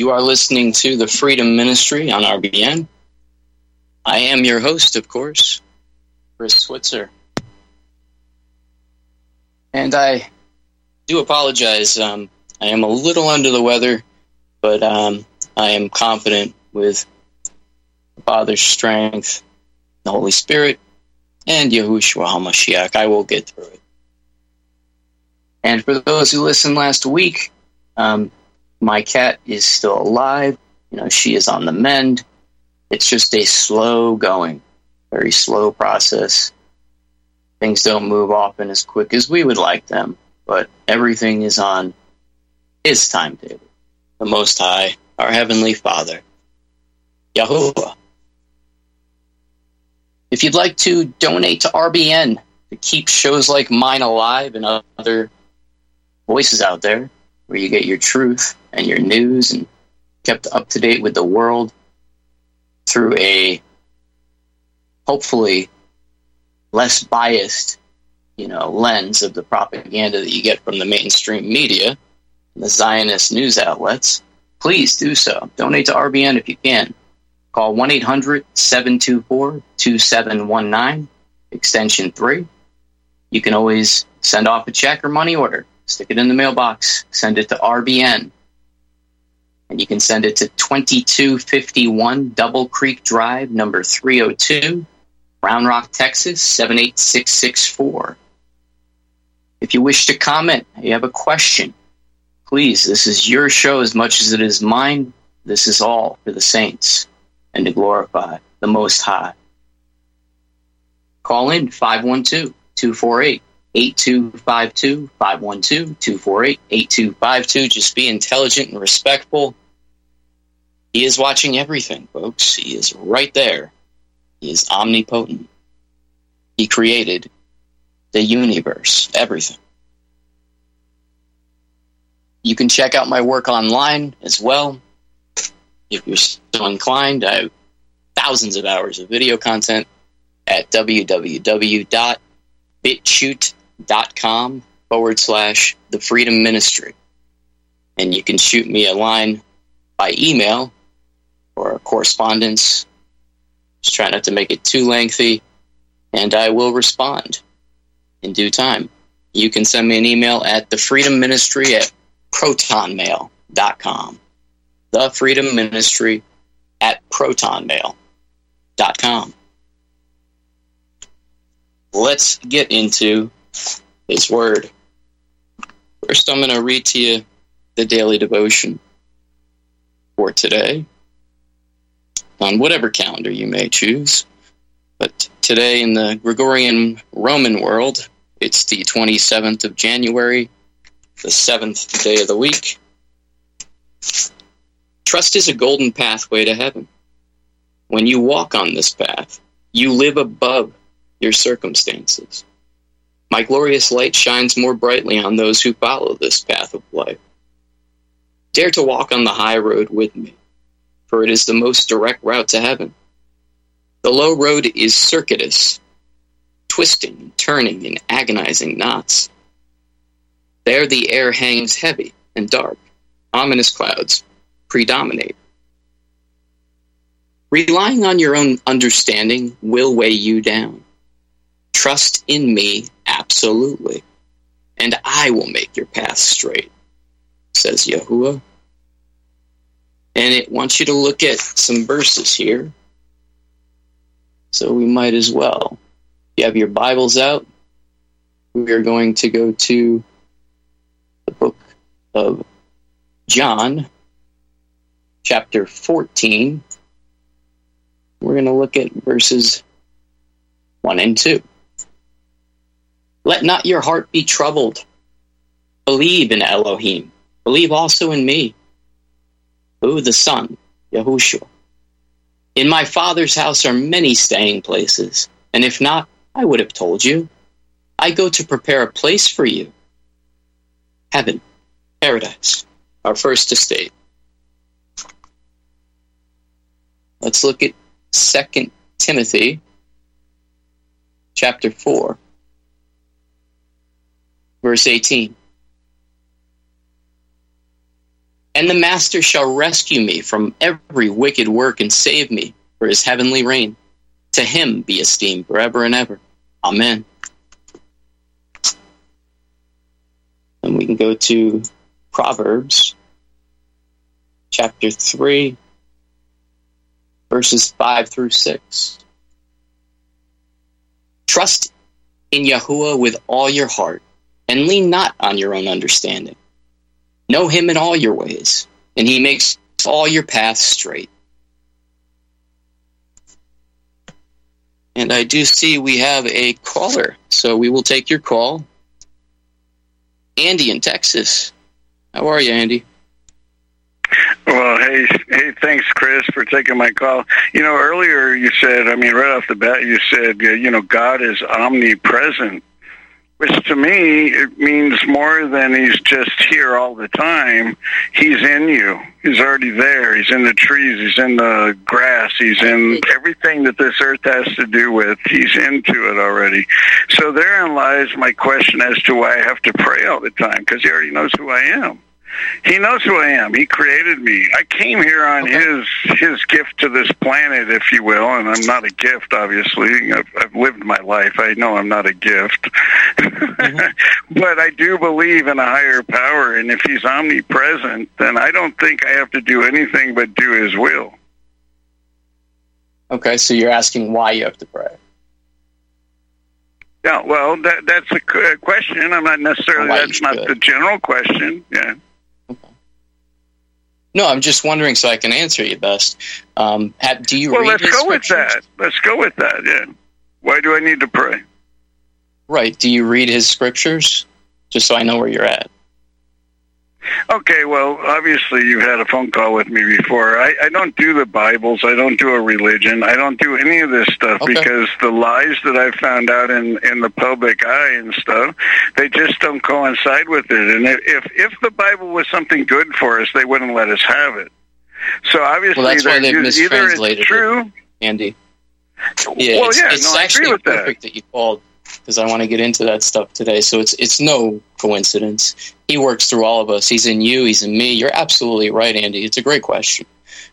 You are listening to the Freedom Ministry on RBN. I am your host, of course, Chris Switzer. And I do apologize. Um, I am a little under the weather, but um, I am confident with the Father's strength, the Holy Spirit, and Yahushua HaMashiach. I will get through it. And for those who listened last week, um, my cat is still alive. You know, she is on the mend. It's just a slow going, very slow process. Things don't move often as quick as we would like them, but everything is on his timetable. The Most High, our Heavenly Father, Yahuwah. If you'd like to donate to RBN to keep shows like mine alive and other voices out there, where you get your truth and your news and kept up to date with the world through a hopefully less biased, you know, lens of the propaganda that you get from the mainstream media, the Zionist news outlets, please do so. Donate to RBN if you can. Call 1 800 724 2719, extension 3. You can always send off a check or money order stick it in the mailbox, send it to RBN. And you can send it to 2251 Double Creek Drive, number 302, Round Rock, Texas, 78664. If you wish to comment, you have a question, please, this is your show as much as it is mine. This is all for the saints and to glorify the Most High. Call in 512 248 8252 512 248 8252. Just be intelligent and respectful. He is watching everything, folks. He is right there. He is omnipotent. He created the universe, everything. You can check out my work online as well. If you're so inclined, I have thousands of hours of video content at www.bitchute.com forward slash the freedom ministry. And you can shoot me a line by email or correspondence. Just try not to make it too lengthy, and I will respond in due time. You can send me an email at the freedom ministry at protonmail.com. The freedom ministry at protonmail.com. Let's get into his word. First, I'm going to read to you the daily devotion for today on whatever calendar you may choose. But today in the Gregorian Roman world, it's the 27th of January, the seventh day of the week. Trust is a golden pathway to heaven. When you walk on this path, you live above your circumstances. My glorious light shines more brightly on those who follow this path of life. Dare to walk on the high road with me, for it is the most direct route to heaven. The low road is circuitous, twisting and turning in agonizing knots. There the air hangs heavy and dark, ominous clouds predominate. Relying on your own understanding will weigh you down. Trust in me absolutely, and I will make your path straight, says Yahuwah. And it wants you to look at some verses here. So we might as well. If you have your Bibles out, we are going to go to the book of John, chapter 14. We're going to look at verses 1 and 2. Let not your heart be troubled. Believe in Elohim. Believe also in me. Who the Son, Yahushua. In my Father's house are many staying places, and if not, I would have told you. I go to prepare a place for you. Heaven, paradise, our first estate. Let's look at Second Timothy chapter 4 verse 18 And the master shall rescue me from every wicked work and save me for his heavenly reign. To him be esteemed forever and ever. Amen. And we can go to proverbs chapter 3 verses 5 through 6. Trust in Yahuwah with all your heart, and lean not on your own understanding. Know him in all your ways, and he makes all your paths straight. And I do see we have a caller, so we will take your call. Andy in Texas. How are you, Andy? Well, hey, hey, thanks, Chris, for taking my call. You know, earlier you said, I mean, right off the bat, you said, you know, God is omnipresent, which to me it means more than He's just here all the time. He's in you. He's already there. He's in the trees. He's in the grass. He's in everything that this earth has to do with. He's into it already. So therein lies my question as to why I have to pray all the time, because He already knows who I am. He knows who I am. He created me. I came here on okay. his his gift to this planet, if you will, and I'm not a gift. Obviously, I've, I've lived my life. I know I'm not a gift, mm-hmm. but I do believe in a higher power. And if he's omnipresent, then I don't think I have to do anything but do his will. Okay, so you're asking why you have to pray. Yeah, well, that that's a question. I'm not necessarily. That's not the general question. Yeah. No, I'm just wondering so I can answer you best. Um, have, do you read? well, let's go with that. Let's go with that. Yeah. Why do I need to pray? Right. Do you read his scriptures? Just so I know where you're at. Okay, well, obviously you've had a phone call with me before. I, I don't do the Bibles. I don't do a religion. I don't do any of this stuff okay. because the lies that I've found out in in the public eye and stuff, they just don't coincide with it. And if if the Bible was something good for us, they wouldn't let us have it. So obviously, well, that's why they've mistranslated either it's true, it, Andy. Yeah, well, it's, yeah, it's no, actually perfect that. that you called because I want to get into that stuff today. So it's it's no coincidence. He works through all of us. He's in you. He's in me. You're absolutely right, Andy. It's a great question.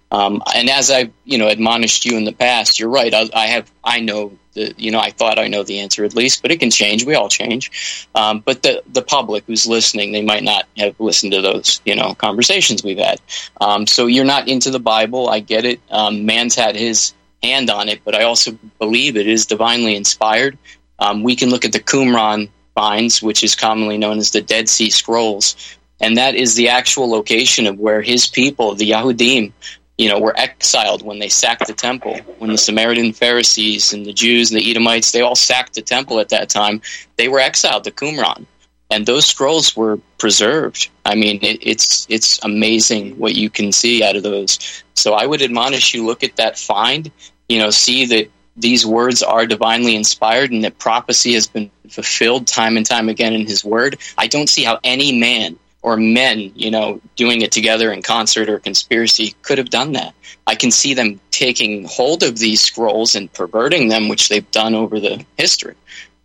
Um, and as I, you know, admonished you in the past, you're right. I, I have, I know the, you know, I thought I know the answer at least, but it can change. We all change. Um, but the the public who's listening, they might not have listened to those, you know, conversations we've had. Um, so you're not into the Bible. I get it. Um, man's had his hand on it, but I also believe it is divinely inspired. Um, we can look at the Qumran finds, which is commonly known as the Dead Sea Scrolls, and that is the actual location of where his people, the Yahudim, you know, were exiled when they sacked the temple. When the Samaritan Pharisees and the Jews, and the Edomites, they all sacked the temple at that time. They were exiled to Qumran, and those scrolls were preserved. I mean, it, it's it's amazing what you can see out of those. So I would admonish you look at that find. You know, see that these words are divinely inspired and that prophecy has been fulfilled time and time again in His Word. I don't see how any man or men, you know, doing it together in concert or conspiracy could have done that. I can see them taking hold of these scrolls and perverting them, which they've done over the history.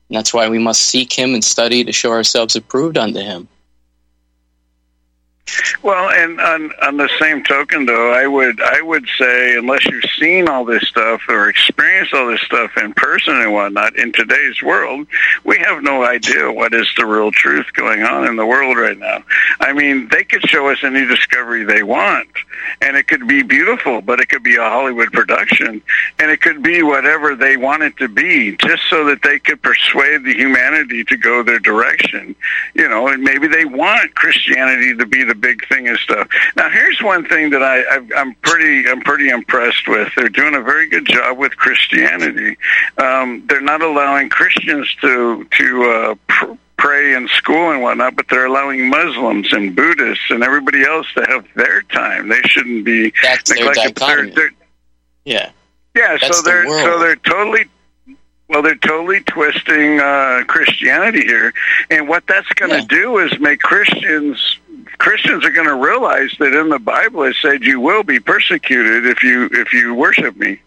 And that's why we must seek him and study to show ourselves approved unto him. Well, and on on the same token, though, I would I would say unless you've seen all this stuff or experienced all this stuff in person and whatnot in today's world, we have no idea what is the real truth going on in the world right now. I mean, they could show us any discovery they want, and it could be beautiful, but it could be a Hollywood production, and it could be whatever they want it to be, just so that they could persuade the humanity to go their direction. You know, and maybe they want Christianity to be the big thing and stuff. Now, here's one thing that I, I I'm pretty I'm pretty impressed with. They're doing a very good job with Christianity. Um, they're not allowing Christians to to uh, pr- pray in school and whatnot, but they're allowing Muslims and Buddhists and everybody else to have their time. They shouldn't be That's their neglected. But they're- they're- Yeah. yeah, That's so they're world. so they're totally well, they're totally twisting uh, Christianity here, and what that's going to Yeah. do is make Christians Christians are going to realize that in the Bible it said you will be persecuted if you if you worship me.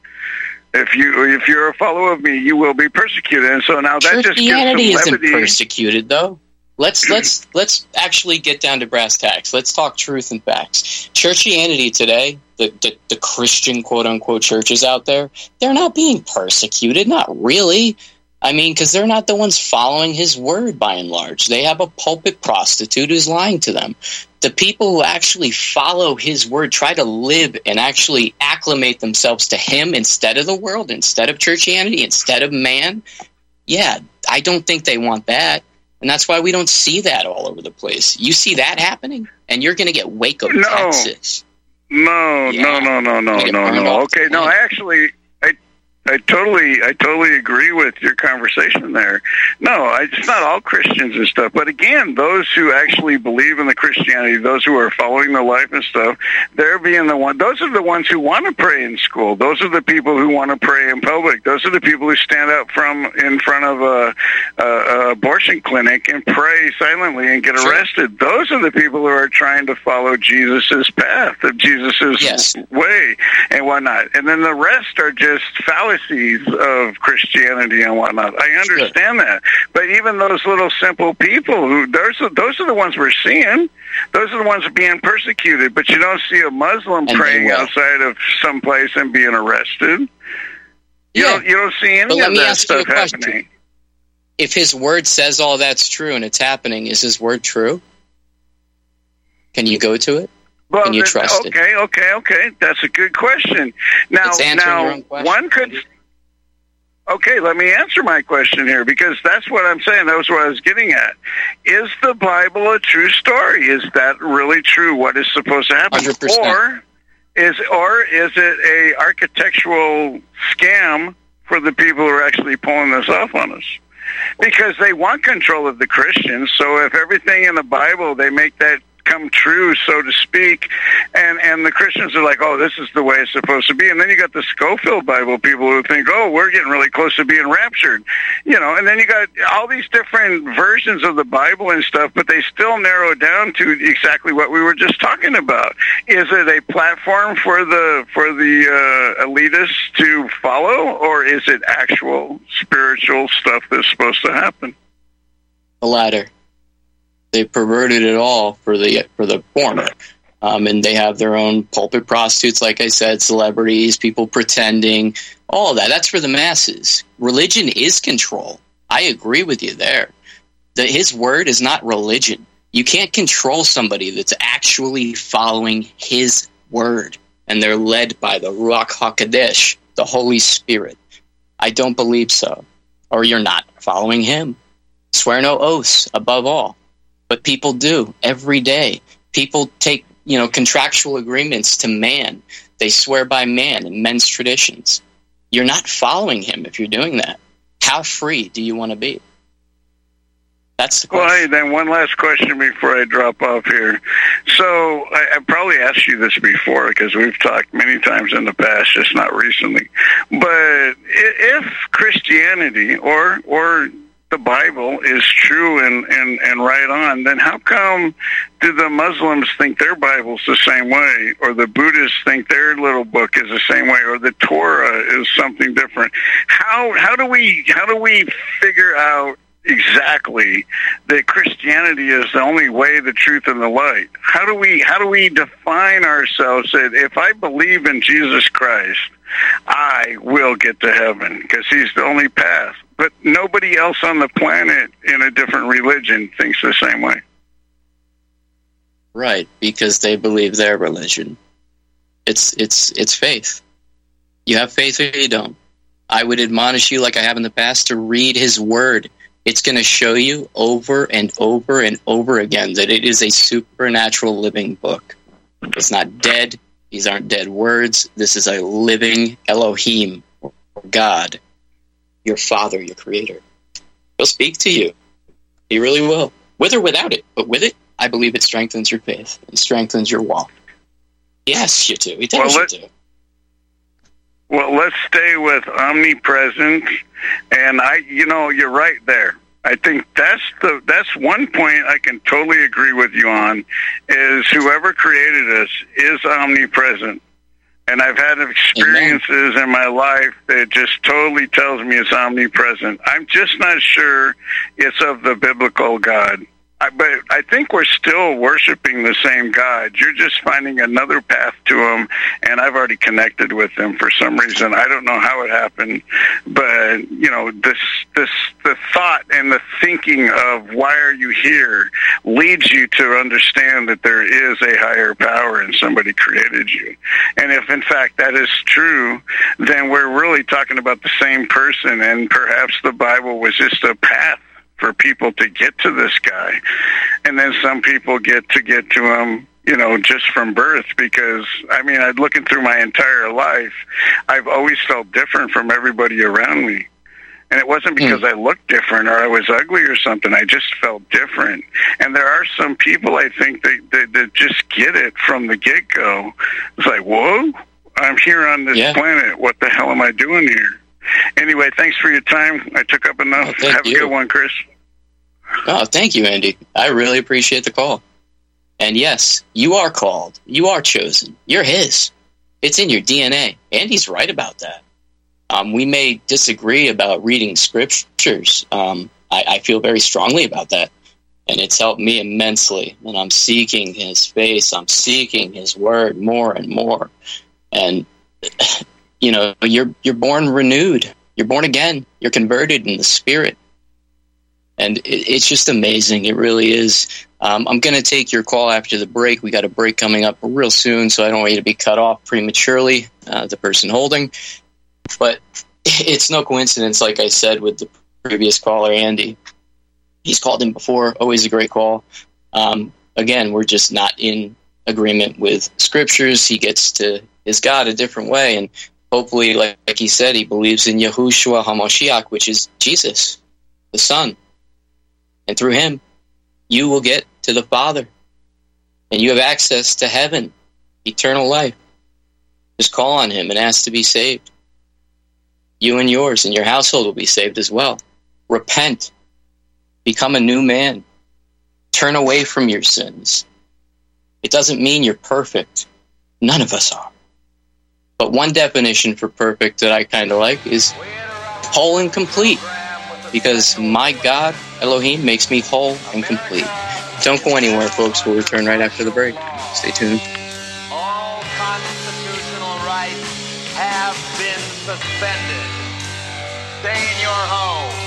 If you if you're a follower of me, you will be persecuted, and so now that just Christianity isn't levity. persecuted though. Let's let's let's actually get down to brass tacks. Let's talk truth and facts. Churchianity today, the, the the Christian quote unquote churches out there, they're not being persecuted. Not really. I mean, because they're not the ones following his word by and large. They have a pulpit prostitute who's lying to them. The people who actually follow his word try to live and actually acclimate themselves to him instead of the world, instead of churchianity, instead of man. Yeah, I don't think they want that. And that's why we don't see that all over the place. You see that happening, and you're going to get Waco, No. Texas. No, Yeah. no, no, no, no, no, no. Okay, no, actually, I, totally, I totally agree with your conversation there. No, I, it's not all Christians and stuff, but again, those who actually believe in the Christianity, those who are following the life and stuff, they're being the one. Those are the ones who want to pray in school. Those are the people who want to pray in public. Those are the people who stand up from in front of a, a, a abortion clinic and pray silently and get Sure. arrested. Those are the people who are trying to follow Jesus's path, of Jesus's Yes. way and whatnot. And then the rest are just of Christianity and whatnot. I understand that. But even those little simple people who those are, those are the ones we're seeing. Those are the ones being persecuted. But you don't see a Muslim And praying outside of some place and being arrested. You Yeah. don't you don't see any But let of me that ask you a stuff question. happening. If his word says all that's true and it's happening, is his word true? Can you go to it? Well, Can you trust it? okay, okay, okay. That's a good question. Now, now question. one could. Okay, let me answer my question here because that's what I'm saying. That was what I was getting at. Is the Bible a true story? Is that really true? What is supposed to happen, 100%. or is or is it a architectural scam for the people who are actually pulling this off on us? Because they want control of the Christians. So if everything in the Bible they make that come true, so to speak, and and the Christians are like, oh, this is the way it's supposed to be, and then you got the Scofield Bible people who think, oh, we're getting really close to being raptured, you know, and then you got all these different versions of the Bible and stuff, but they still narrow down to exactly what we were just talking about. Is it a platform for the for the uh, elitists to follow, or is it actual spiritual stuff that's supposed to happen? The latter. They perverted it all for the for the former. Um, and they have their own pulpit prostitutes, like I said, celebrities, people pretending, all that. That's for the masses. Religion is control. I agree with you there. That his word is not religion. You can't control somebody that's actually following his word, and they're led by the Ruach Hakodesh, the Holy Spirit. I don't believe so. Or you're not following him. Swear no oaths, above all. But people do every day. People take, you know, contractual agreements to man They swear by man and men's traditions. You're not following him if you're doing that. How free do you want to be? That's the question. Well, hey, then one last question before I drop off here. So I, I probably asked you this before because we've talked many times in the past, just not recently. But if Christianity or or the Bible is true and, and, and right on, then how come do the Muslims think their Bible's the same way, or the Buddhists think their little book is the same way, or the Torah is something different? How how do we how do we figure out exactly that Christianity is the only way, the truth, and the light. How do we how do we define ourselves that if I believe in Jesus Christ, I will get to heaven because He's the only path. But nobody else on the planet in a different religion thinks the same way. Right, because they believe their religion. It's it's it's faith. You have faith or you don't. I would admonish you, like I have in the past, to read His Word it's going to show you over and over and over again that it is a supernatural living book. It's not dead. These aren't dead words. This is a living Elohim, God, your Father, your Creator. He'll speak to you. He really will, with or without it. But with it, I believe it strengthens your faith. and strengthens your walk. Asks you to. He tells Well, you to. Well, let's stay with omnipresent, and I, you know, you're right there. I think that's the that's one point I can totally agree with you on is whoever created us is omnipresent. And I've had experiences in my life that just totally tells me it's omnipresent. I'm just not sure it's of the biblical God. I, but I think we're still worshiping the same God. You're just finding another path to Him, and I've already connected with Him for some reason. I don't know how it happened, but you know, this this the thought and the thinking of why are you here leads you to understand that there is a higher power and somebody created you. And if in fact that is true, then we're really talking about the same person, and perhaps the Bible was just a path for people to get to this guy. And then some people get to get to him, you know, just from birth because I mean, I'm looking through my entire life, I've always felt different from everybody around me. And it wasn't because hmm. I looked different or I was ugly or something. I just felt different. And there are some people I think that, that, that just get it from the get go. It's like, whoa, I'm here on this Yeah. planet. What the hell am I doing here? Anyway, thanks for your time. I took up enough. Oh, Have a good one, Chris. Oh, thank you, Andy. I really appreciate the call. And yes, you are called. You are chosen. You're His. It's in your DNA. Andy's right about that. Um, we may disagree about reading scriptures. Um, I, I feel very strongly about that. And it's helped me immensely. And I'm seeking His face. I'm seeking His word more and more. And, you know, you're, you're born renewed. You're born again. You're converted in the Spirit and it, it's just amazing. It really is. Um, I'm going to take your call after the break. We got a break coming up real soon, so I don't want you to be cut off prematurely. Uh, the person holding, but it's no coincidence, like I said with the previous caller, Andy. He's called in before. Always a great call. Um, again, we're just not in agreement with scriptures. He gets to his God a different way, and hopefully, like, like he said, he believes in Yahushua Hamashiach, which is Jesus, the Son. And through him you will get to the father. And you have access to heaven eternal life. Just call on him and ask to be saved. You and yours and your household will be saved as well. Repent. Become a new man. Turn away from your sins. It doesn't mean you're perfect. None of us are but one definition for perfect that i kind of like is whole and complete because my God, Elohim, makes me whole and complete. Don't go anywhere, folks. We'll return right after the break. Stay tuned. All constitutional rights have been suspended. Stay in your homes.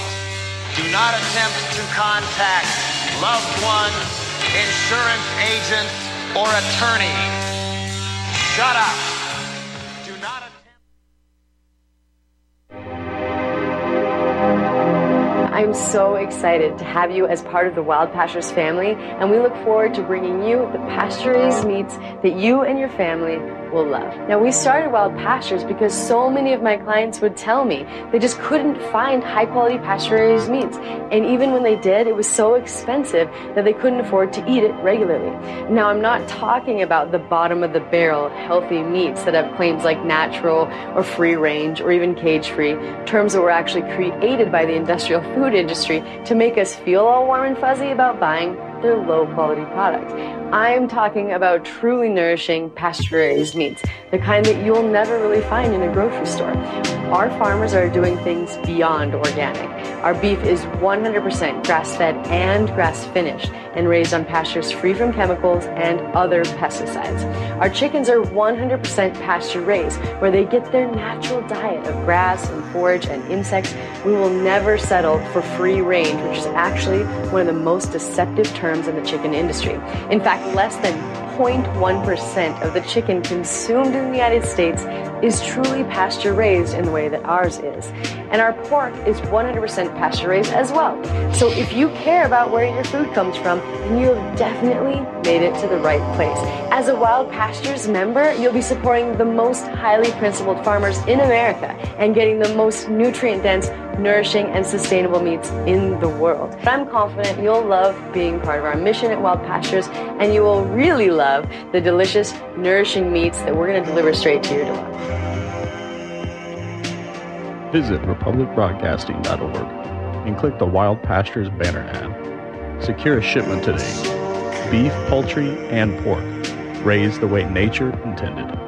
Do not attempt to contact loved ones, insurance agents, or attorneys. Shut up. I'm so excited to have you as part of the Wild Pastures family, and we look forward to bringing you the pastureese meats that you and your family will love. Now, we started Wild Pastures because so many of my clients would tell me they just couldn't find high quality pasture raised meats. And even when they did, it was so expensive that they couldn't afford to eat it regularly. Now, I'm not talking about the bottom of the barrel healthy meats that have claims like natural or free range or even cage free, terms that were actually created by the industrial food industry to make us feel all warm and fuzzy about buying their low quality products. I'm talking about truly nourishing pasture raised meats, the kind that you'll never really find in a grocery store. Our farmers are doing things beyond organic. Our beef is 100% grass fed and grass finished and raised on pastures free from chemicals and other pesticides. Our chickens are 100% pasture raised, where they get their natural diet of grass and forage and insects. We will never settle for free range, which is actually one of the most deceptive terms in the chicken industry. In fact, less than 0.1% of the chicken consumed in the United States is truly pasture raised in the way that ours is. And our pork is 100% pasture raised as well. So if you care about where your food comes from, then you have definitely made it to the right place. As a Wild Pastures member, you'll be supporting the most highly principled farmers in America and getting the most nutrient dense, nourishing, and sustainable meats in the world. I'm confident you'll love being part of our mission at Wild Pastures and you will really love the delicious, nourishing meats that we're going to deliver straight to your door. Visit republicbroadcasting.org and click the Wild Pastures banner ad. Secure a shipment today. Beef, poultry, and pork, raised the way nature intended.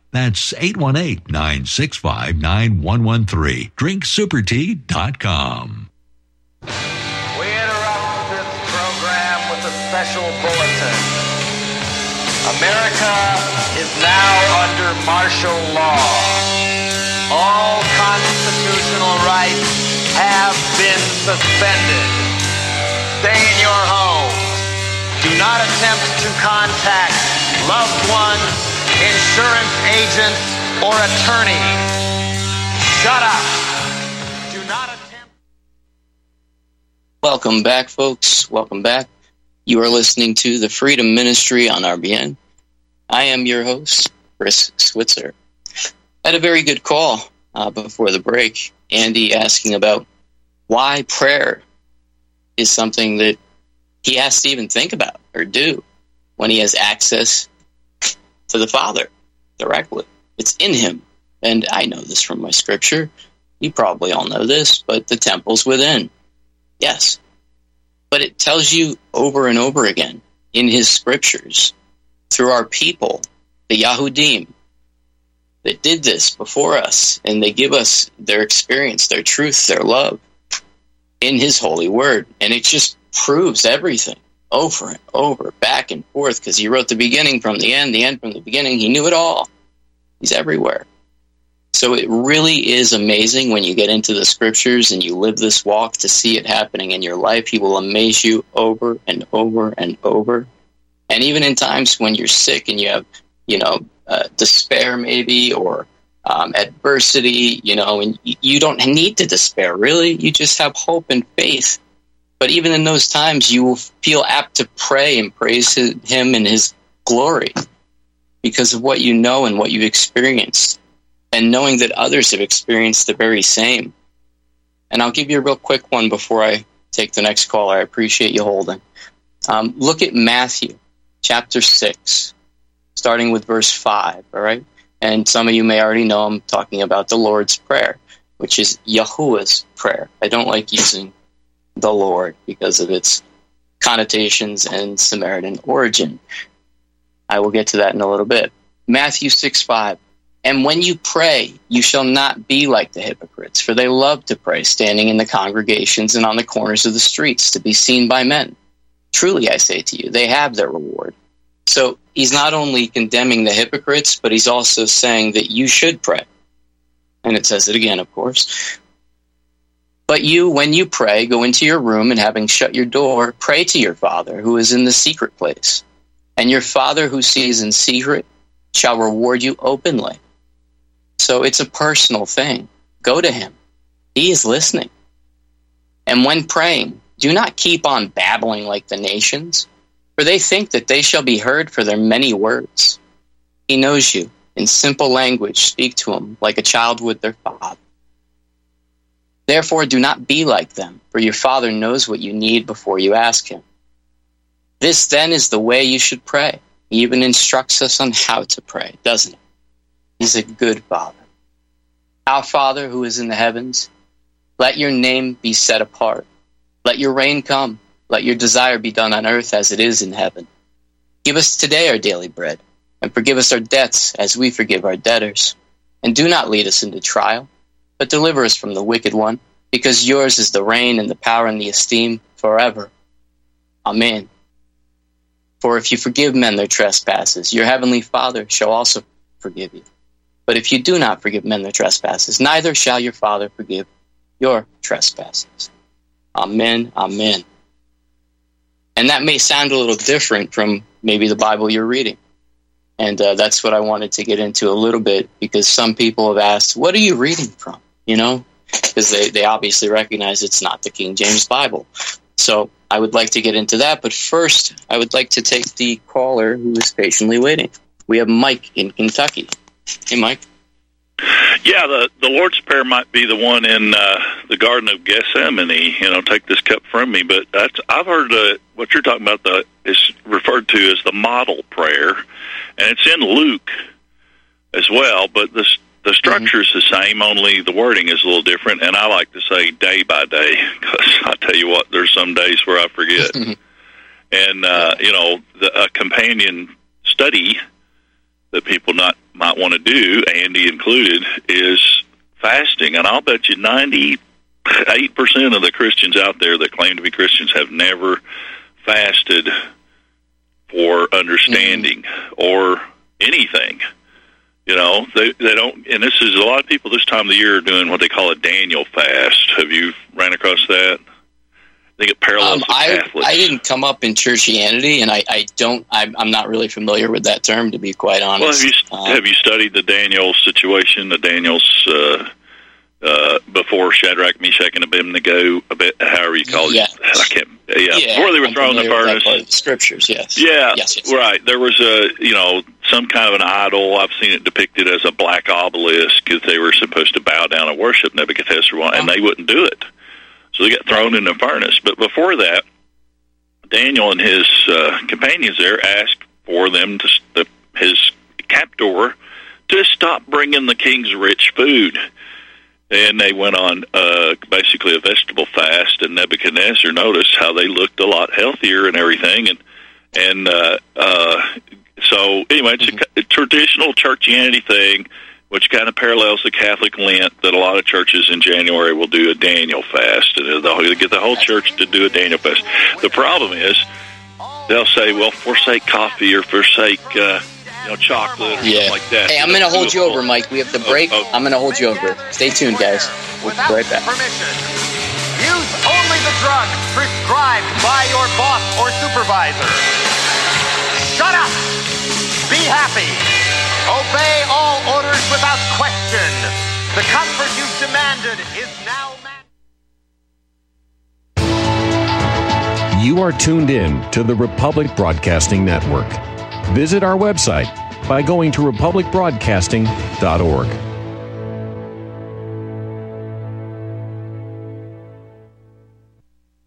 That's 818-965-9113. DrinkSuperTea.com. We interrupt this program with a special bulletin. America is now under martial law. All constitutional rights have been suspended. Stay in your homes. Do not attempt to contact loved ones insurance agent, or attorney. Shut up. Do not attempt. Welcome back, folks. Welcome back. You are listening to the Freedom Ministry on RBN. I am your host, Chris Switzer. I had a very good call uh, before the break. Andy asking about why prayer is something that he has to even think about or do when he has access to the Father directly. It's in him. And I know this from my scripture. You probably all know this, but the temple's within. Yes. But it tells you over and over again in his scriptures through our people, the Yahudim, that did this before us, and they give us their experience, their truth, their love in his holy word. And it just proves everything over and over, back and forth, because he wrote the beginning from the end, the end from the beginning. He knew it all. He's everywhere. So it really is amazing when you get into the scriptures and you live this walk to see it happening in your life. He will amaze you over and over and over. And even in times when you're sick and you have, you know, uh, despair maybe or um, adversity, you know, and you don't need to despair, really. You just have hope and faith but even in those times, you will feel apt to pray and praise Him in His glory because of what you know and what you've experienced, and knowing that others have experienced the very same. And I'll give you a real quick one before I take the next caller. I appreciate you holding. Um, look at Matthew chapter 6, starting with verse 5. All right. And some of you may already know I'm talking about the Lord's Prayer, which is Yahuwah's prayer. I don't like using the Lord because of its connotations and Samaritan origin. I will get to that in a little bit. Matthew 6 5. And when you pray, you shall not be like the hypocrites, for they love to pray, standing in the congregations and on the corners of the streets to be seen by men. Truly, I say to you, they have their reward. So he's not only condemning the hypocrites, but he's also saying that you should pray. And it says it again, of course. But you, when you pray, go into your room and having shut your door, pray to your Father who is in the secret place. And your Father who sees in secret shall reward you openly. So it's a personal thing. Go to him. He is listening. And when praying, do not keep on babbling like the nations, for they think that they shall be heard for their many words. He knows you. In simple language, speak to him like a child would their father. Therefore, do not be like them, for your Father knows what you need before you ask him. This then is the way you should pray. He even instructs us on how to pray, doesn't he? He's a good Father. Our Father who is in the heavens, let your name be set apart. Let your reign come. Let your desire be done on earth as it is in heaven. Give us today our daily bread, and forgive us our debts as we forgive our debtors. And do not lead us into trial, but deliver us from the wicked one, because yours is the reign and the power and the esteem forever. Amen. For if you forgive men their trespasses, your heavenly Father shall also forgive you. But if you do not forgive men their trespasses, neither shall your Father forgive your trespasses. Amen. Amen. And that may sound a little different from maybe the Bible you're reading. And uh, that's what I wanted to get into a little bit because some people have asked, what are you reading from? You know, because they, they obviously recognize it's not the King James Bible. So I would like to get into that. But first, I would like to take the caller who is patiently waiting. We have Mike in Kentucky. Hey, Mike. Yeah, the the Lord's Prayer might be the one in uh, the Garden of Gethsemane. You know, take this cup from me. But that's I've heard uh, what you're talking about. The is referred to as the model prayer, and it's in Luke as well. But the the structure is the same, only the wording is a little different. And I like to say day by day because I tell you what, there's some days where I forget. and uh, you know, the, a companion study that people not might want to do, Andy included, is fasting. And I'll bet you ninety eight percent of the Christians out there that claim to be Christians have never fasted for understanding mm-hmm. or anything. You know, they they don't, and this is a lot of people this time of the year are doing what they call a Daniel fast. Have you ran across that? I think it parallels um, I, I didn't come up in churchianity, and I, I don't. I'm, I'm, not really familiar with that term, to be quite honest. Well, have you, um, have you studied the Daniel situation? The Daniel's uh, uh, before Shadrach, Meshach, and Abednego, a bit, however you call it. I can't. Yeah, yeah before they were thrown in the furnace. The scriptures, yes. Yeah, yes, yes. right. There was a you know some kind of an idol. I've seen it depicted as a black obelisk because they were supposed to bow down and worship Nebuchadnezzar, and they wouldn't do it. So they got thrown in the furnace. But before that, Daniel and his uh, companions there asked for them to the, his captor to stop bringing the king's rich food. And they went on uh, basically a vegetable fast, and Nebuchadnezzar noticed how they looked a lot healthier and everything, and and uh, uh, so anyway, it's mm-hmm. a, a traditional churchianity thing which kind of parallels the Catholic Lent that a lot of churches in January will do a Daniel fast, and they'll get the whole church to do a Daniel fast. The problem is they'll say, "Well, forsake coffee or forsake." Uh, you know, chocolate or yeah. something like that. Hey, I'm going to hold you over, Mike. We have to oh, break. Oh, oh. I'm going to hold you over. Stay tuned, guys. We'll be right back. Permission. Use only the drugs prescribed by your boss or supervisor. Shut up. Be happy. Obey all orders without question. The comfort you've demanded is now. You are tuned in to the Republic Broadcasting Network. Visit our website by going to republicbroadcasting.org.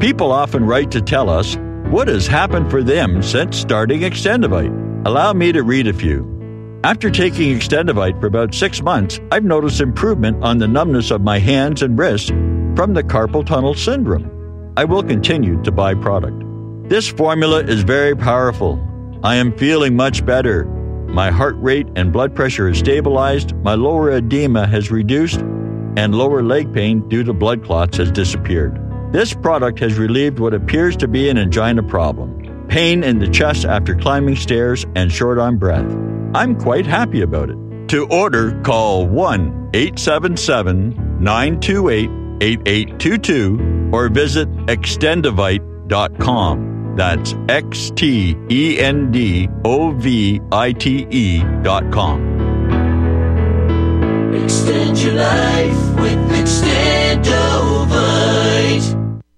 People often write to tell us what has happened for them since starting Xtendovite. Allow me to read a few. After taking Xtendovite for about six months, I've noticed improvement on the numbness of my hands and wrists from the carpal tunnel syndrome. I will continue to buy product. This formula is very powerful. I am feeling much better. My heart rate and blood pressure is stabilized, my lower edema has reduced, and lower leg pain due to blood clots has disappeared. This product has relieved what appears to be an angina problem, pain in the chest after climbing stairs, and short on breath. I'm quite happy about it. To order, call 1 877 928 8822 or visit xtendovite.com. That's X T E N D O V I T E dot com. Extend your life with Xtendovite.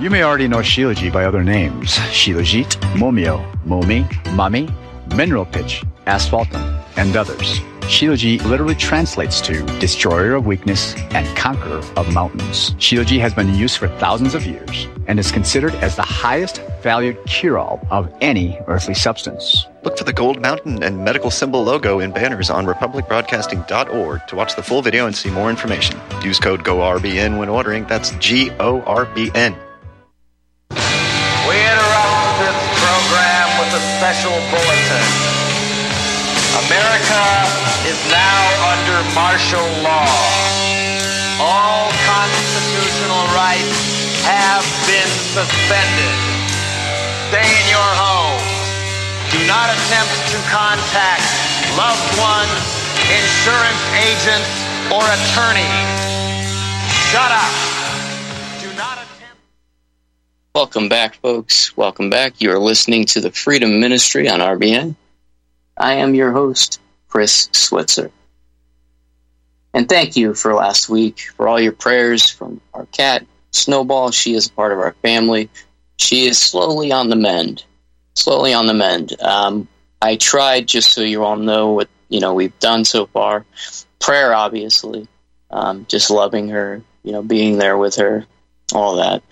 You may already know Shilajit by other names Shilajit, Momio, Momi, Mami, Mineral Pitch, Asphaltum, and others. Shilajit literally translates to destroyer of weakness and conqueror of mountains. Shilajit has been in use for thousands of years and is considered as the highest valued cure-all of any earthly substance. Look for the gold mountain and medical symbol logo in banners on republicbroadcasting.org to watch the full video and see more information. Use code GORBN when ordering. That's G O R B N. special bulletin. America is now under martial law. All constitutional rights have been suspended. Stay in your home. Do not attempt to contact loved ones, insurance agents, or attorneys. Shut up. Welcome back, folks. Welcome back. You are listening to the Freedom Ministry on RBN. I am your host, Chris Switzer. And thank you for last week, for all your prayers from our cat, Snowball. She is a part of our family. She is slowly on the mend. Slowly on the mend. Um, I tried, just so you all know what you know we've done so far. Prayer, obviously, um, just loving her, you know, being there with her, all that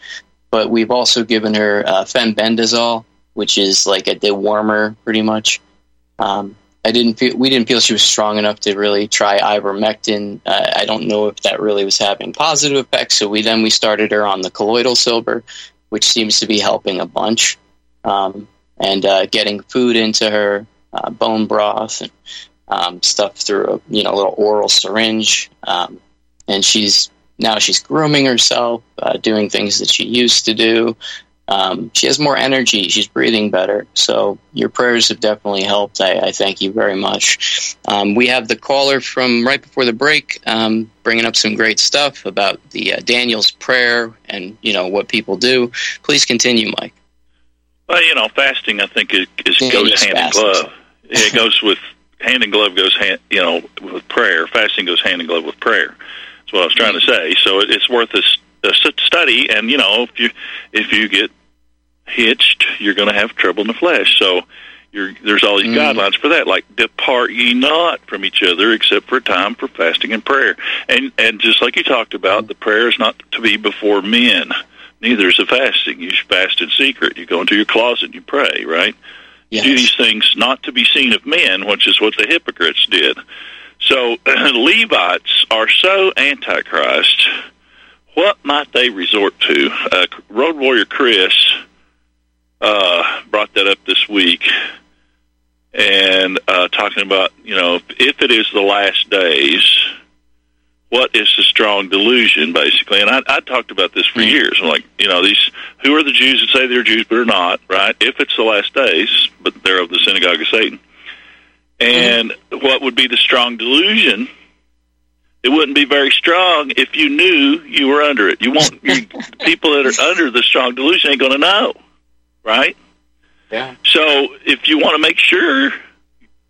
but we've also given her uh, fenbendazole, which is like a dewormer, pretty much. Um, I didn't feel we didn't feel she was strong enough to really try ivermectin. Uh, I don't know if that really was having positive effects. So we then we started her on the colloidal silver, which seems to be helping a bunch, um, and uh, getting food into her, uh, bone broth and um, stuff through a you know little oral syringe, um, and she's now she's grooming herself, uh, doing things that she used to do. Um, she has more energy. She's breathing better. So your prayers have definitely helped. I, I thank you very much. Um, we have the caller from right before the break um, bringing up some great stuff about the uh, Daniel's prayer and you know what people do. Please continue, Mike. Well, you know, fasting I think is, is goes hand in glove. it goes with hand in glove goes hand you know with prayer. Fasting goes hand in glove with prayer. That's what I was trying to say. So it, it's worth a, a study, and you know, if you if you get hitched, you're going to have trouble in the flesh. So you're, there's all these mm. guidelines for that, like depart ye not from each other, except for a time for fasting and prayer. And and just like you talked about, the prayer is not to be before men. Neither is the fasting. You fast in secret. You go into your closet and you pray, right? Yes. Do these things not to be seen of men, which is what the hypocrites did. So Levites are so antichrist. What might they resort to? Uh, Road Warrior Chris uh, brought that up this week, and uh, talking about you know if it is the last days, what is the strong delusion basically? And I, I talked about this for years. I'm like, you know, these who are the Jews that say they're Jews but are not, right? If it's the last days, but they're of the synagogue of Satan. Mm-hmm. And what would be the strong delusion? It wouldn't be very strong if you knew you were under it. You won't. You, people that are under the strong delusion ain't going to know, right? Yeah. So if you want to make sure,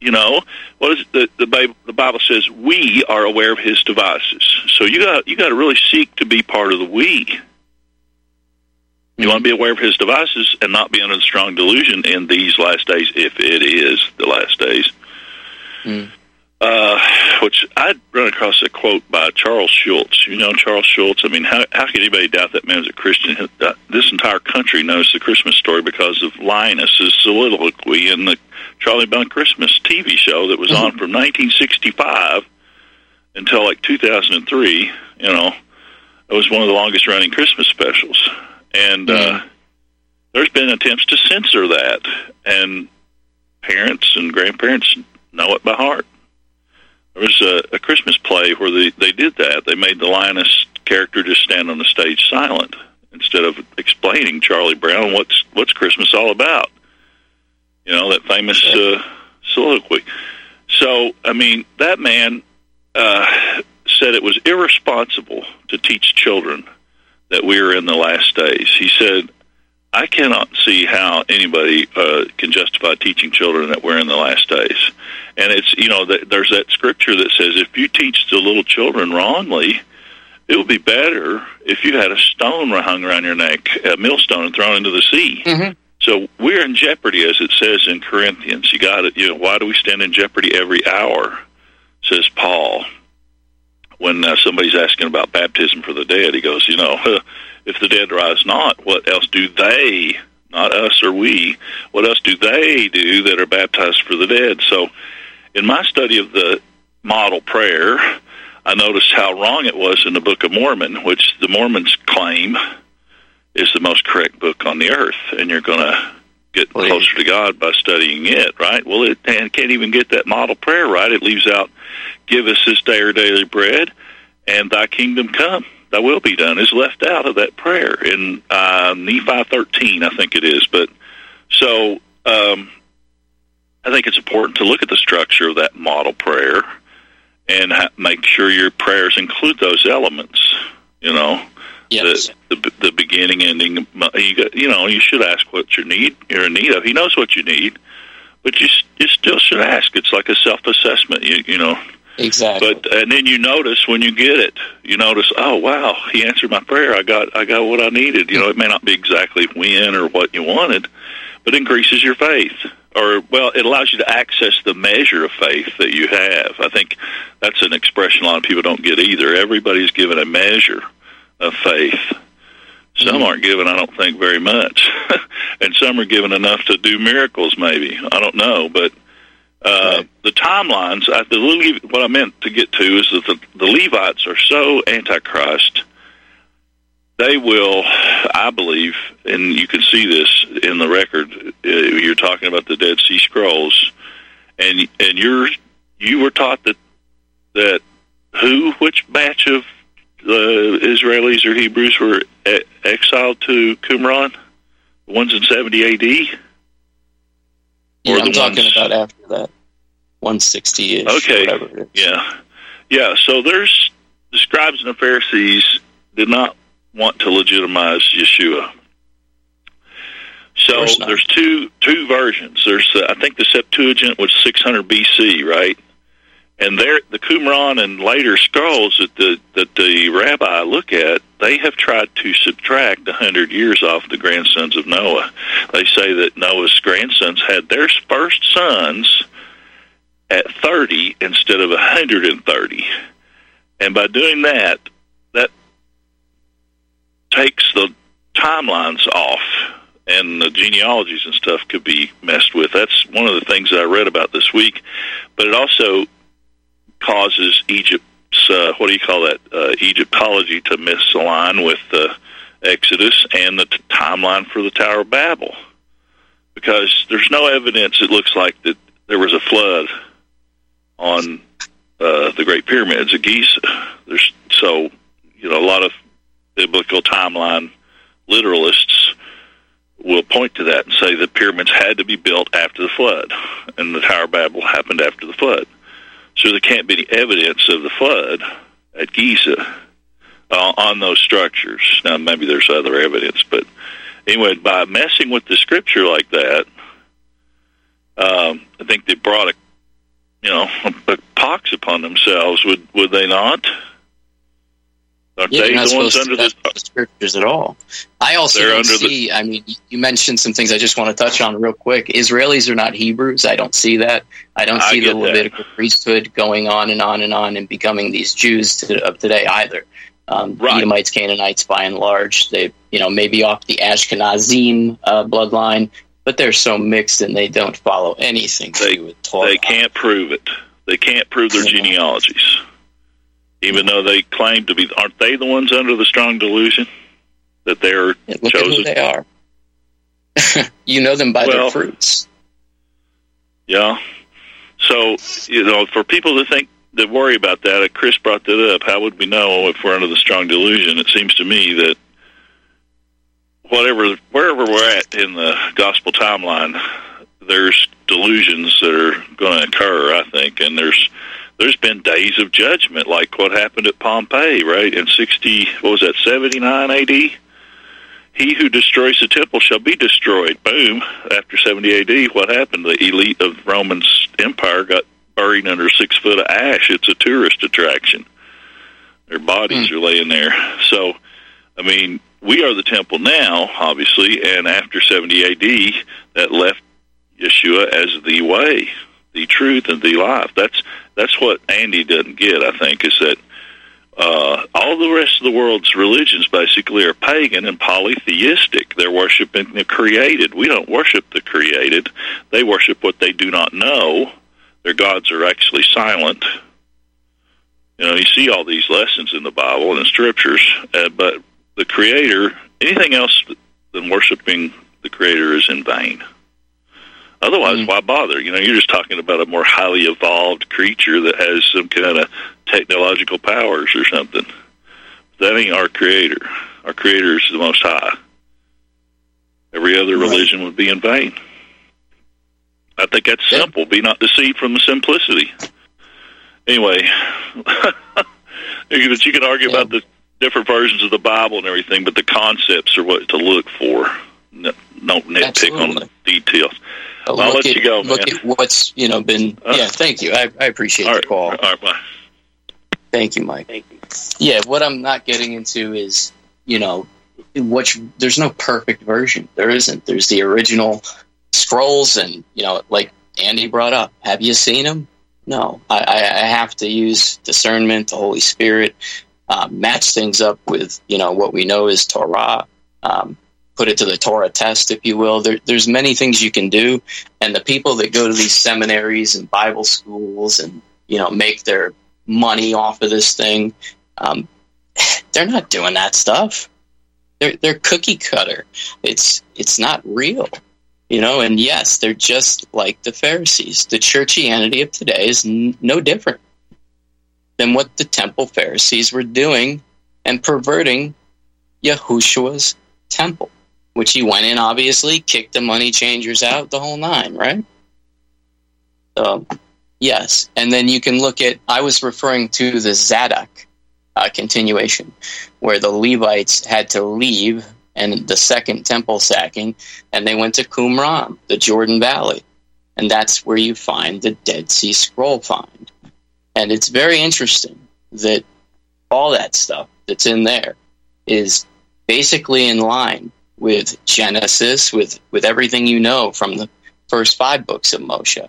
you know, what is the the Bible, the Bible says we are aware of His devices. So you got you got to really seek to be part of the we. You want to be aware of His devices and not be under the strong delusion in these last days, if it is the last days. Uh, which I'd run across a quote by Charles Schulz. You know Charles Schulz. I mean, how how could anybody doubt that man's a Christian? Uh, This entire country knows the Christmas story because of Linus's soliloquy in the Charlie Brown Christmas TV show that was on from 1965 until like 2003. You know, it was one of the longest running Christmas specials, and uh, there's been attempts to censor that, and parents and grandparents know it by heart. There was a, a Christmas play where they, they did that. They made the Linus character just stand on the stage silent instead of explaining Charlie Brown what's what's Christmas all about. You know that famous uh, soliloquy. So I mean that man uh, said it was irresponsible to teach children that we are in the last days. He said, "I cannot see how anybody uh, can justify teaching children that we're in the last days." And it's you know that there's that scripture that says if you teach the little children wrongly, it would be better if you had a stone hung around your neck, a millstone, and thrown into the sea. So we're in jeopardy, as it says in Corinthians. You got it. You know, why do we stand in jeopardy every hour? Says Paul. When uh, somebody's asking about baptism for the dead, he goes, you know, if the dead rise not, what else do they, not us or we, what else do they do that are baptized for the dead? So, in my study of the model prayer, I noticed how wrong it was in the Book of Mormon, which the Mormons claim is the most correct book on the earth, and you're going to get closer to God by studying it, right? Well, it and can't even get that model prayer right. It leaves out, "Give us this day our daily bread, and Thy kingdom come." Thy will be done is left out of that prayer in uh, Nephi 13, I think it is. But so um, I think it's important to look at the structure of that model prayer and ha- make sure your prayers include those elements. You know, Yes. the, the the beginning, ending. You got, you know, you should ask what you need. You're in need of. He knows what you need, but you you still should ask. It's like a self assessment. You you know. Exactly. But and then you notice when you get it, you notice, oh wow, he answered my prayer. I got I got what I needed. You know, it may not be exactly when or what you wanted, but it increases your faith. Or well, it allows you to access the measure of faith that you have. I think that's an expression a lot of people don't get either. Everybody's given a measure of faith. Some mm-hmm. aren't given, I don't think, very much, and some are given enough to do miracles. Maybe I don't know, but uh, the timelines. I, the what I meant to get to is that the, the Levites are so antichrist. They will, I believe, and you can see this in the record. Uh, you're talking about the Dead Sea Scrolls, and and you're you were taught that that who, which batch of uh, Israelis or Hebrews were e- exiled to Qumran? The ones in 70 A.D. Yeah, Or I'm talking ones- about after that. 160 ish. Okay. Whatever it is. Yeah. Yeah. So there's the scribes and the Pharisees did not want to legitimize Yeshua. So there's two two versions. There's uh, I think the Septuagint was 600 BC, right? And there the Qumran and later scrolls that the that the rabbi look at they have tried to subtract a hundred years off the grandsons of Noah. They say that Noah's grandsons had their first sons at 30 instead of 130. And by doing that, that takes the timelines off and the genealogies and stuff could be messed with. That's one of the things that I read about this week. But it also causes Egypt's, uh, what do you call that, uh, Egyptology to misalign with the Exodus and the t- timeline for the Tower of Babel. Because there's no evidence, it looks like, that there was a flood on uh, the Great Pyramids of Giza. There's so you know a lot of biblical timeline literalists will point to that and say the pyramids had to be built after the flood, and the Tower of Babel happened after the flood. So there can't be any evidence of the flood at Giza uh, on those structures. Now maybe there's other evidence, but anyway, by messing with the scripture like that, um, I think they brought a you know a pox upon themselves. Would would they not? Aren't Yeah, they you're not the ones under the? scriptures at all. I also don't under the- see. I mean, you mentioned some things I just want to touch on real quick. Israelis are not Hebrews. I don't see that. I don't I see the get that. Levitical priesthood going on and on and on and becoming these Jews to, of today either. Um, Edomites, Canaanites, by and large, they you know maybe off the Ashkenazim uh, bloodline, but they're so mixed and they don't follow anything to do with Torah. They can't prove it. They can't prove their genealogies, even though they claim to be. Aren't they the ones under the strong delusion that they're Look at who chosen? they are. you know them by Well, their fruits. Yeah. So you know, for people to think that worry about that, Chris brought that up. How would we know if we're under the strong delusion? It seems to me that whatever wherever we're at in the gospel timeline, there's delusions that are going to occur. I think, and there's there's been days of judgment, like what happened at Pompeii, right in sixty. What was that? Seventy nine A.D. He who destroys the temple shall be destroyed. Boom. After 70 AD, what happened? The elite of Roman's empire got buried under six foot of ash. It's a tourist attraction. Their bodies hmm. are laying there. So, I mean, we are the temple now, obviously, and after 70 AD, that left Yeshua as the way, the truth, and the life. That's that's what Andy doesn't get. I think is that uh, all the rest of the world's religions basically are pagan and polytheistic. They're worshiping the created. We don't worship the created. They worship what they do not know. Their gods are actually silent. You know, you see all these lessons in the Bible and in scriptures, uh, but the Creator, anything else than worshiping the Creator is in vain. Otherwise, mm-hmm. why bother? You know, you're just talking about a more highly evolved creature that has some kind of technological powers or something. That ain't our creator. Our creator is the most high. Every other religion would be in vain. I think that's simple. Be not deceived from the simplicity. Anyway, but you can argue about the different versions of the Bible and everything, but the concepts are what to look for. No, don't nitpick on the details. But I'll look let at, you go, Look man. at what's you know been. Uh, yeah, thank you. I, I appreciate All the right, call. all right, bye. Thank you, Mike. Thank you. Yeah, what I'm not getting into is you know, which there's no perfect version. There isn't. There's the original scrolls, and you know, like Andy brought up. Have you seen them? No. I, I I have to use discernment, the Holy Spirit, uh, match things up with you know what we know is Torah. Um, put it to the Torah test, if you will. There, there's many things you can do, and the people that go to these seminaries and Bible schools and you know make their money off of this thing, um, they're not doing that stuff. They're they're cookie cutter. It's it's not real, you know. And yes, they're just like the Pharisees. The churchianity of today is n- no different than what the temple Pharisees were doing and perverting Yahushua's temple, which he went in, obviously, kicked the money changers out, the whole nine, right? So, yes. And then you can look at, I was referring to the Zadok uh, continuation, where the Levites had to leave and the second temple sacking, and they went to Qumran, the Jordan Valley. And that's where you find the Dead Sea Scroll find. And it's very interesting that all that stuff that's in there is basically in line with Genesis, with, with everything you know from the first five books of Moshe.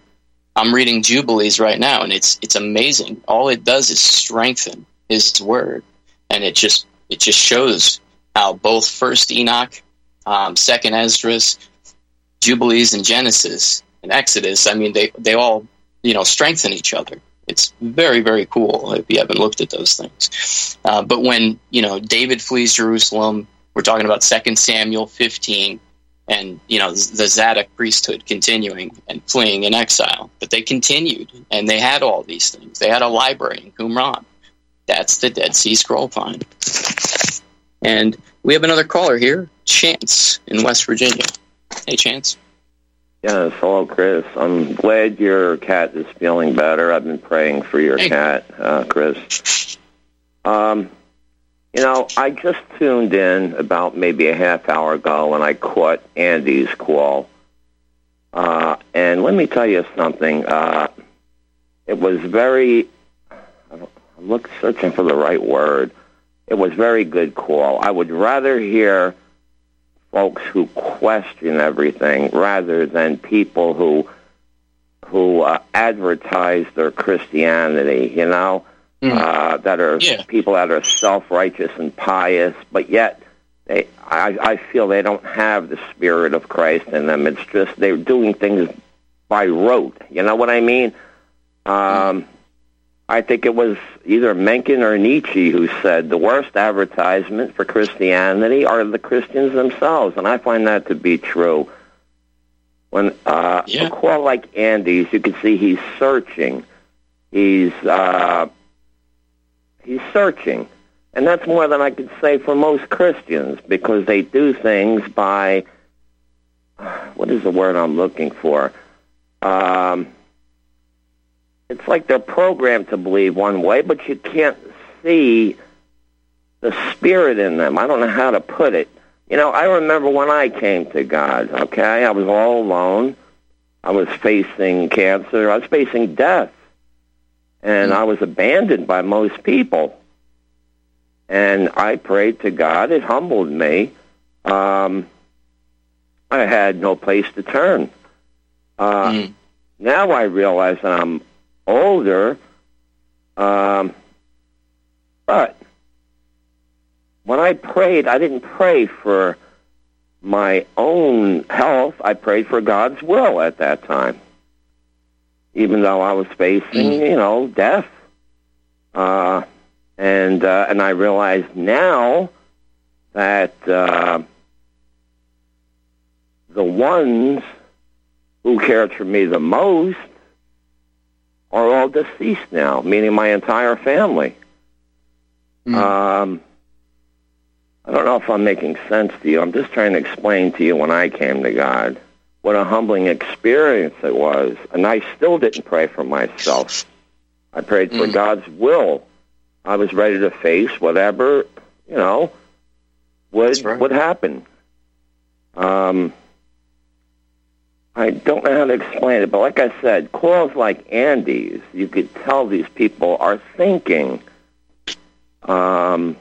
I'm reading Jubilees right now, and it's it's amazing. All it does is strengthen His word, and it just it just shows how both First Enoch, um, Second Esdras, Jubilees, and Genesis and Exodus. I mean, they they all you know strengthen each other. It's very very cool if you haven't looked at those things. Uh, but when you know David flees Jerusalem, we're talking about Second Samuel 15 and you know the Zadok priesthood continuing and fleeing in exile. But they continued, and they had all these things. They had a library in Qumran. That's the Dead Sea Scroll find. And we have another caller here, Chance in West Virginia. Hey, Chance. Yes, hello, Chris. I'm glad your cat is feeling better. I've been praying for your Hey. cat, uh, Chris. Um, you know, I just tuned in about maybe a half hour ago and I caught Andy's call. Uh, and let me tell you something. Uh, it was very, I'm look, searching for the right word. It was very good call. I would rather hear folks who question everything rather than people who who uh, advertise their Christianity. You know, uh, that are people that are self righteous and pious, but yet they, I, I feel they don't have the spirit of Christ in them. It's just they're doing things by rote. You know what I mean? Um, I think it was either Mencken or Nietzsche who said the worst advertisement for Christianity are the Christians themselves, and I find that to be true. When uh, a call like Andy's, you can see he's searching. He's uh, he's searching, and that's more than I could say for most Christians because they do things by what is the word I'm looking for? Um, it's like they're programmed to believe one way, but you can't see the spirit in them. I don't know how to put it. You know, I remember when I came to God, okay? I was all alone. I was facing cancer. I was facing death. And I was abandoned by most people. And I prayed to God. It humbled me. Um, I had no place to turn. Uh, Now I realize that I'm older, um, but when I prayed, I didn't pray for my own health. I prayed for God's will at that time, even though I was facing, you know, death. Uh, and uh, and I realize now that uh, the ones who cared for me the most are all deceased now, meaning my entire family. Um, I don't know if I'm making sense to you. I'm just trying to explain to you when I came to God what a humbling experience it was. And I still didn't pray for myself. I prayed for God's will. I was ready to face whatever, you know, would would happen. Um, I don't know how to explain it, but like I said, calls like Andy's, you could tell these people are thinking. Um,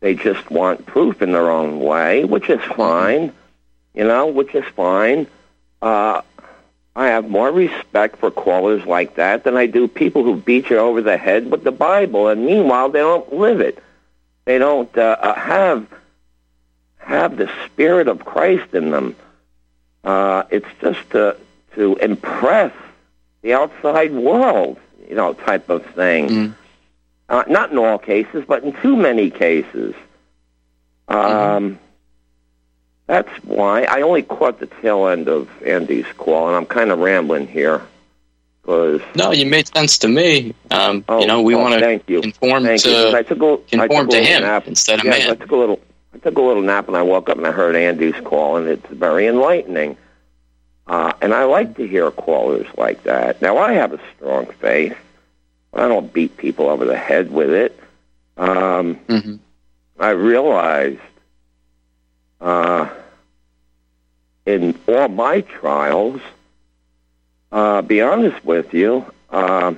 they just want proof in their own way, which is fine, you know, which is fine. Uh, I have more respect for callers like that than I do people who beat you over the head with the Bible, and meanwhile they don't live it. They don't uh, uh, have have the spirit of Christ in them. Uh, it's just to to impress the outside world, you know, type of thing. Uh, not in all cases, but in too many cases. Um, That's why I only caught the tail end of Andy's call, and I'm kind of rambling here. Because No, you made sense to me. Um, you know, we oh, want to conform Thank you. 'Cause to I took a, I took conform a to little him nap. instead of Yes, man. I took a little. I took a little nap, and I woke up and I heard Andy's call, and it's very enlightening. Uh, and I like to hear callers like that. Now, I have a strong faith. But I don't beat people over the head with it. Um, I realized uh, in all my trials, uh, be honest with you, uh,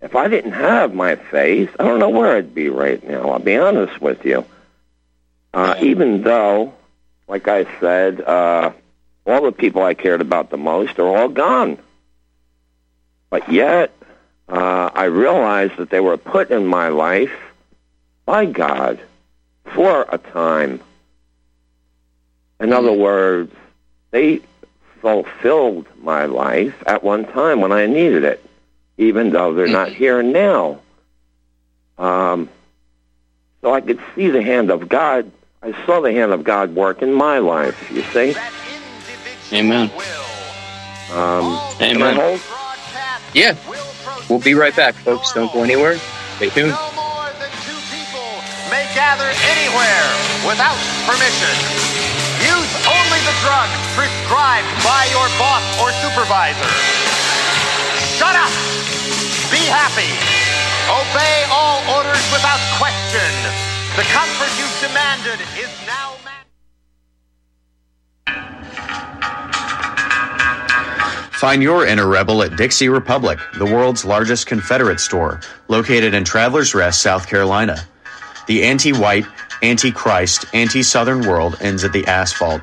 if I didn't have my faith, I don't know where I'd be right now. I'll be honest with you. Uh, even though, like I said, uh, all the people I cared about the most are all gone. But yet, uh, I realized that they were put in my life by God for a time. In other words, they fulfilled my life at one time when I needed it, even though they're not here now. Um, so I could see the hand of God. I saw the hand of God work in my life, you see? Amen. Um, Amen. can I hold? Yeah. We'll be right back, folks. Don't go anywhere. Stay tuned. may gather anywhere without permission. Only the drugs prescribed by your boss or supervisor. Shut up! Be happy! Obey all orders without question. The comfort you've demanded is now. Find your inner rebel at Dixie Republic, the world's largest Confederate store, located in Travelers Rest, South Carolina. The anti white, anti Christ, anti Southern world ends at the asphalt.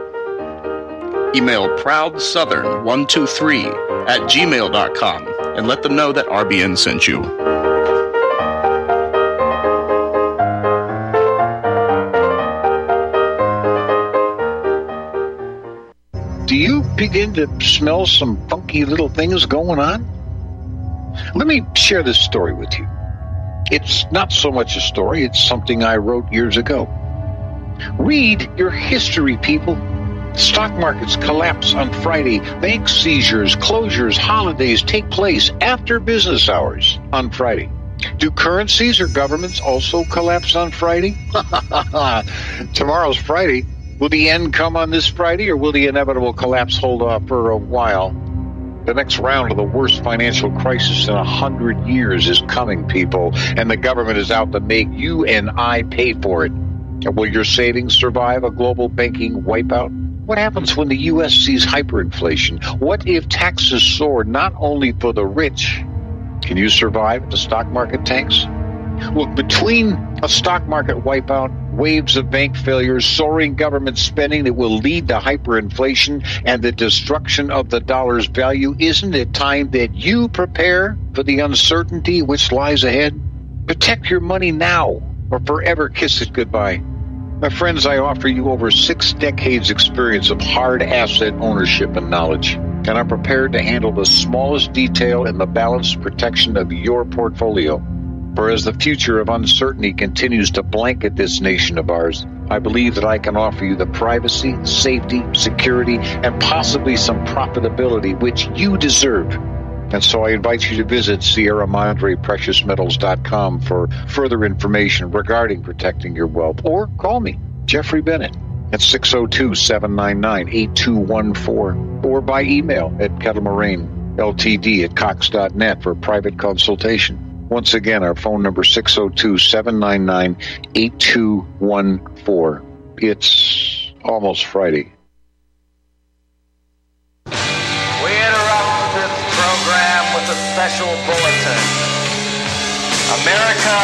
Email ProudSouthern123 at gmail.com and let them know that RBN sent you. Do you begin to smell some funky little things going on? Let me share this story with you. It's not so much a story, it's something I wrote years ago. Read your history, people. Stock markets collapse on Friday. Bank seizures, closures, holidays take place after business hours on Friday. Do currencies or governments also collapse on Friday? Tomorrow's Friday. Will the end come on this Friday or will the inevitable collapse hold off for a while? The next round of the worst financial crisis in a hundred years is coming, people, and the government is out to make you and I pay for it. And will your savings survive a global banking wipeout? What happens when the U.S. sees hyperinflation? What if taxes soar not only for the rich? Can you survive if the stock market tanks? Look, between a stock market wipeout, waves of bank failures, soaring government spending that will lead to hyperinflation, and the destruction of the dollar's value, isn't it time that you prepare for the uncertainty which lies ahead? Protect your money now or forever kiss it goodbye. My friends, I offer you over six decades experience of hard asset ownership and knowledge, and I'm prepared to handle the smallest detail in the balanced protection of your portfolio. For as the future of uncertainty continues to blanket this nation of ours, I believe that I can offer you the privacy, safety, security, and possibly some profitability which you deserve. And so I invite you to visit Sierra Madre PreciousMetals.com for further information regarding protecting your wealth. Or call me, Jeffrey Bennett, at 602 799 8214, or by email at Kettlemoraine, LTD at Cox.net for private consultation. Once again, our phone number 602 799 8214. It's almost Friday. Special bulletin. America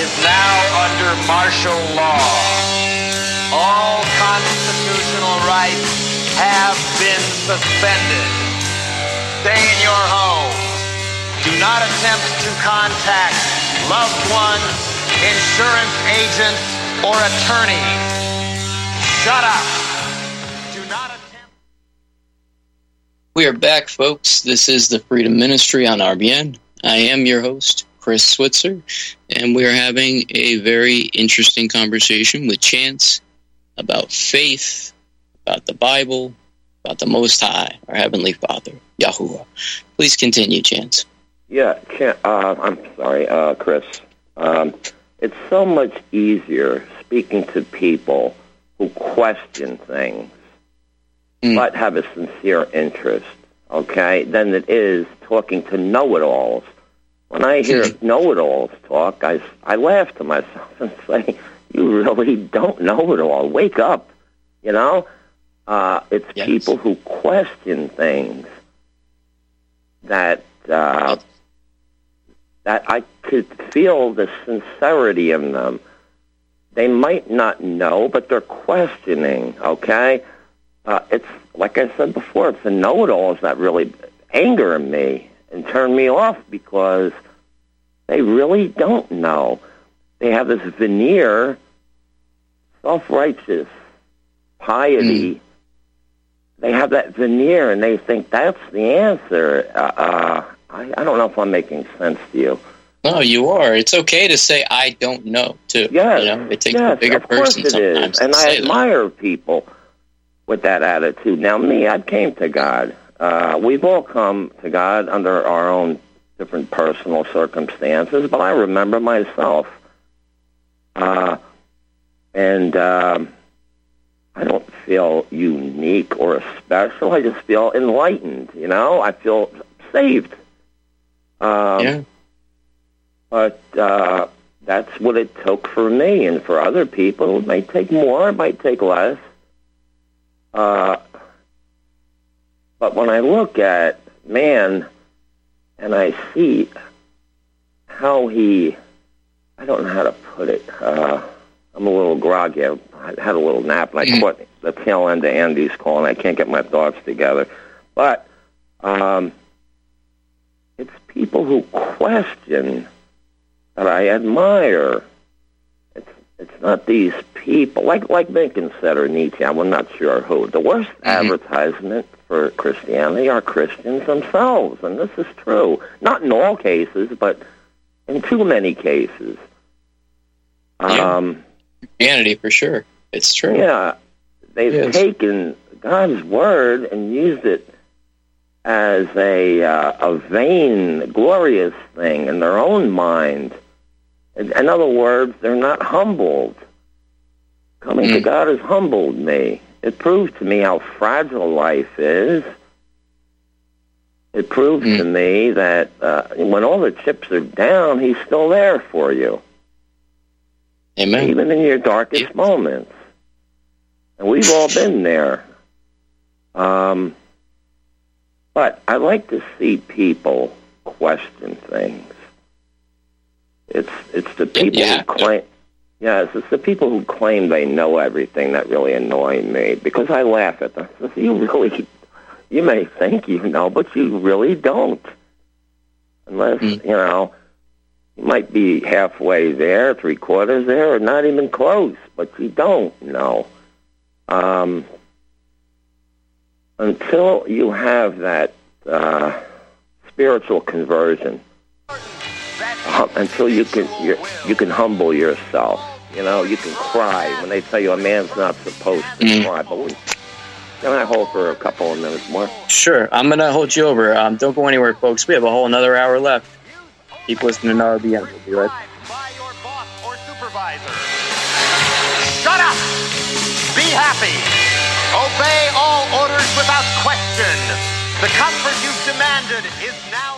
is now under martial law. All constitutional rights have been suspended. Stay in your home. Do not attempt to contact loved ones, insurance agents, or attorneys. Shut up. We are back, folks. This is the Freedom Ministry on RBN. I am your host, Chris Switzer, and we are having a very interesting conversation with Chance about faith, about the Bible, about the Most High, our Heavenly Father, Yahuwah. Please continue, Chance. Yeah, Chan- uh, I'm sorry, uh, Chris. Um, it's so much easier speaking to people who question things but have a sincere interest, okay, than it is talking to know-it-alls. When I hear know-it-alls talk, I, I laugh to myself and say, you really don't know it all. Wake up, you know? Uh, it's people who question things that uh, that I could feel the sincerity in them. They might not know, but they're questioning. Okay, uh, it's like I said before. It's the know-it-alls that really anger me and turn me off because they really don't know. They have this veneer, self-righteous piety. They have that veneer, and they think that's the answer. Uh, uh, I, I don't know if I'm making sense to you. No, you are. It's okay to say I don't know too. Yes, you know, it takes yes, a bigger of course person it is. And I say that. admire people with that attitude. Now, me, I came to God. Uh, we've all come to God under our own different personal circumstances, but I remember myself. Uh, and um, I don't feel unique or special. I just feel enlightened, you know? I feel saved. Um, yeah. But uh, that's what it took for me, and for other people, it might take more, it might take less. Uh, but when I look at man and I see how he, I don't know how to put it. Uh, I'm a little groggy. I had a little nap, and I caught the tail end of Andy's call, and I can't get my thoughts together. But um, it's people who question that I admire. It's not these people like like Lincoln said or Nietzsche. I'm not sure who. The worst advertisement for Christianity are Christians themselves, and this is true. Not in all cases, but in too many cases. Um, Christianity for sure. It's true. yeah, they've Yes. taken God's word and used it as a uh, a vain, glorious thing in their own mind. In, other words, they're not humbled. Coming to God has humbled me. It proves to me how fragile life is. It proves to me that uh, when all the chips are down, He's still there for you. Amen. Even in your darkest moments. And we've all been there. Um, but I like to see people question things. It's it's the people who claim yes, it's the people who claim they know everything that really annoy me because I laugh at them. You really you may think you know, but you really don't. Unless, you know, you might be halfway there, three quarters there, or not even close, but you don't know. Um, until you have that uh, spiritual conversion, hum- until you can you you can humble yourself. You know, you can cry when they tell you a man's not supposed to cry. But we, can I hold for a couple of minutes more? Sure. I'm going to hold you over. Um, don't go anywhere, folks. We have a whole another hour left. Keep listening to RBN. We'll be right back. Shut up! Be happy! Obey all orders without question! The comfort you've demanded is now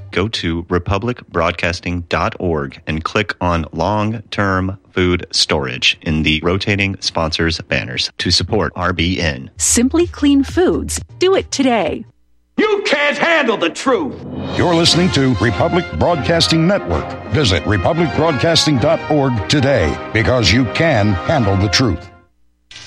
Go to republicbroadcasting.org and click on long term food storage in the rotating sponsors banners to support RBN. Simply Clean Foods. Do it today. You can't handle the truth. You're listening to Republic Broadcasting Network. Visit republicbroadcasting.org today because you can handle the truth.